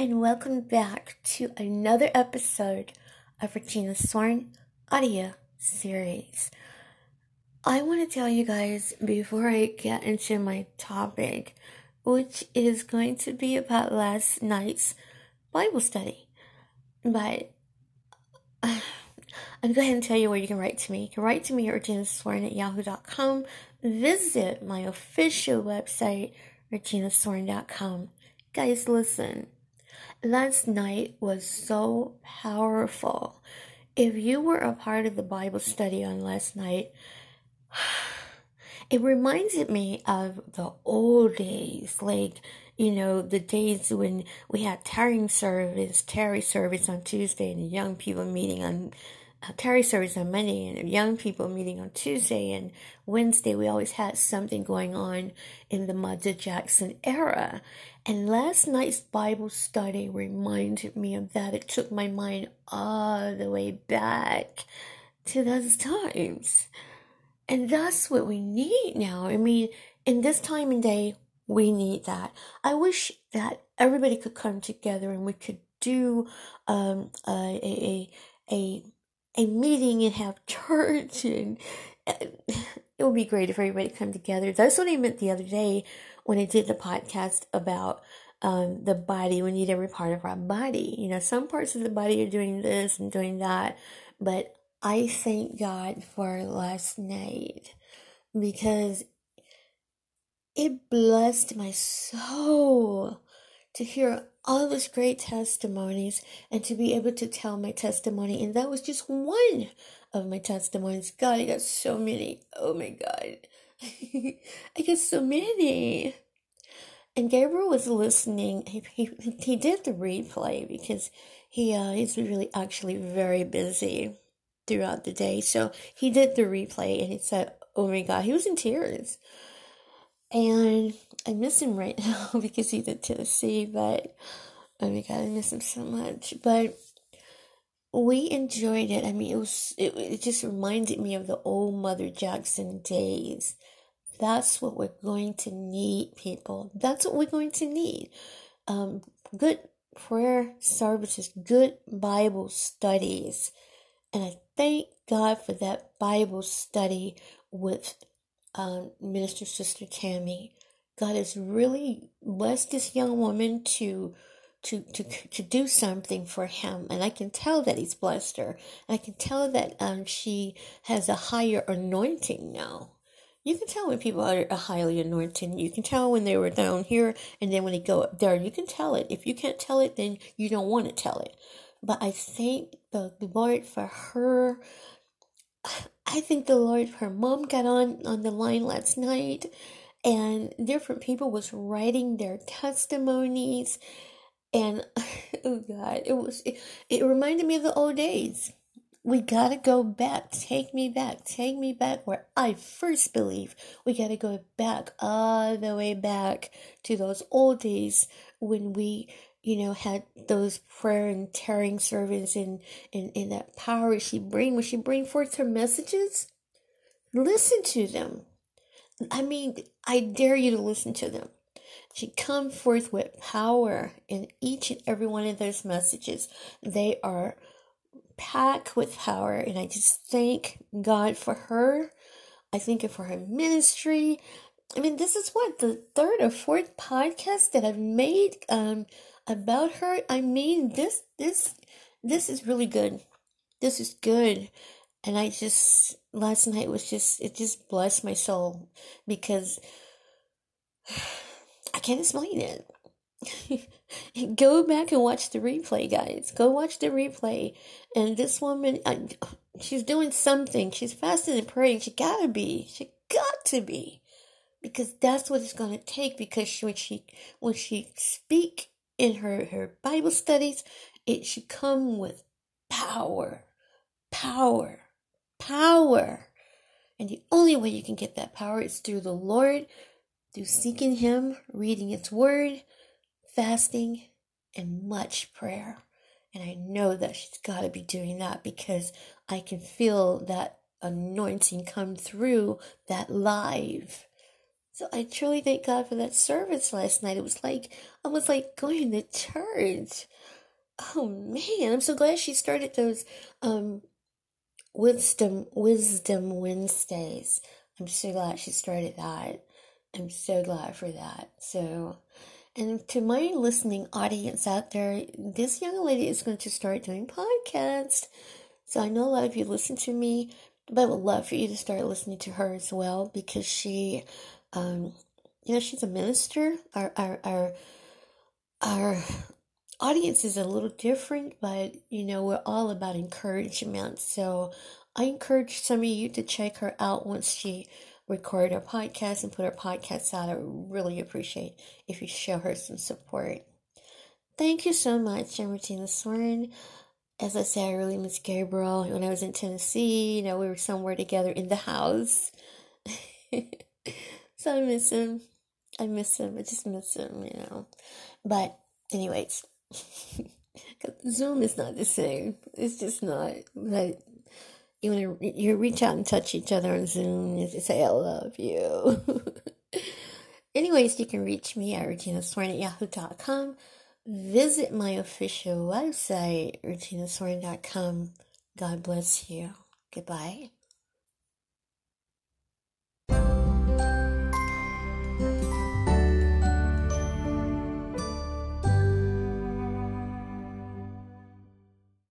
and welcome back to another episode of Regina Sworn audio series. I want to tell you guys before I get into my topic, which is going to be about last night's Bible study. But uh, I'm go ahead and tell you where you can write to me. You can write to me at reginasworn at yahoo.com. Visit my official website, reginasworn.com. Guys, listen last night was so powerful. If you were a part of the Bible study on last night, it reminded me of the old days, like, you know, the days when we had tarrying service, tarry service on Tuesday, and young people meeting on tarry service on Monday and young people meeting on Tuesday and Wednesday. We always had something going on in the Mother Jackson era. And last night's Bible study reminded me of that. It took my mind all the way back to those times. And that's what we need now. I mean, in this time and day, we need that. I wish that everybody could come together and we could do um, a, a, a a meeting and have church and it would be great if everybody come together. That's what I meant the other day when I did the podcast about um, the body. We need every part of our body. You know, some parts of the body are doing this and doing that, but I thank God for last night because it blessed my soul to hear all those great testimonies and to be able to tell my testimony. And that was just one of my testimonies. God, I got so many. Oh my God. I got so many. And Gabriel was listening. He, he, he did the replay because he uh, he's really actually very busy throughout the day. So he did the replay and he said, Oh my God, he was in tears. And I miss him right now because he's in Tennessee, but oh my god, I miss him so much. But we enjoyed it. I mean, it was it, it just reminded me of the old Mother Jackson days. That's what we're going to need, people. That's what we're going to need. Um, good prayer services, good Bible studies. And I thank God for that Bible study with um, Minister Sister Tammy. God has really blessed this young woman to to to to do something for him. And i can tell that he's blessed her. I can tell that um she has a higher anointing now. You can tell when people are a highly anointed. You can tell when they were down here and then when they go up there. You can tell it. If you can't tell it then you don't want to tell it. But i thank the lord for her I think the Lord, her mom got on on the line last night, and different people was writing their testimonies, and oh God, it was it, it reminded me of the old days. We gotta go back. Take me back. Take me back where I first believe. We gotta go back all the way back to those old days when we you know, had those prayer and tarrying servants and, and, and that power she bring when she bring forth her messages, listen to them. I mean, I dare you to listen to them. She come forth with power in each and every one of those messages. They are packed with power, and I just thank God for her. I thank Him for her ministry. I mean, this is what the third or fourth podcast that I've made. Um, about her, I mean, this, this, this is really good. This is good. And I just, last night was just, it just blessed my soul because I can't explain it. Go back and watch the replay, guys. Go watch the replay. And this woman, I, she's doing something. She's fasting and praying. She gotta be. She got to be. Because that's what it's gonna take. Because she, when she, when she speak in her, her Bible studies, it should come with power, power, power. And the only way you can get that power is through the Lord, through seeking Him, reading His Word, fasting, and much prayer. And I know that she's got to be doing that because I can feel that anointing come through that live. So I truly thank God for that service last night. It was like almost like going to church. Oh man, I'm so glad she started those um wisdom wisdom Wednesdays. I'm so glad she started that. I'm so glad for that. So and to my listening audience out there, this young lady is going to start doing podcasts. So I know a lot of you listen to me, but I would love for you to start listening to her as well because she um, you know, she's a minister. Our our our our audience is a little different, but you know, we're all about encouragement. So I encourage some of you to check her out once she record her podcast and put her podcast out. I really appreciate if you show her some support. Thank you so much. I'm Regina. As I said, I really miss Gabriel. When I was in Tennessee, you know, we were somewhere together in the house. So I miss him. I miss him. I just miss him, you know. But, anyways, Zoom is not the same. It's just not. Like, you want to you reach out and touch each other on Zoom and say I love you. anyways, you can reach me at reginasoren at yahoo.com. Visit my official website, reginasoren.com. God bless you. Goodbye.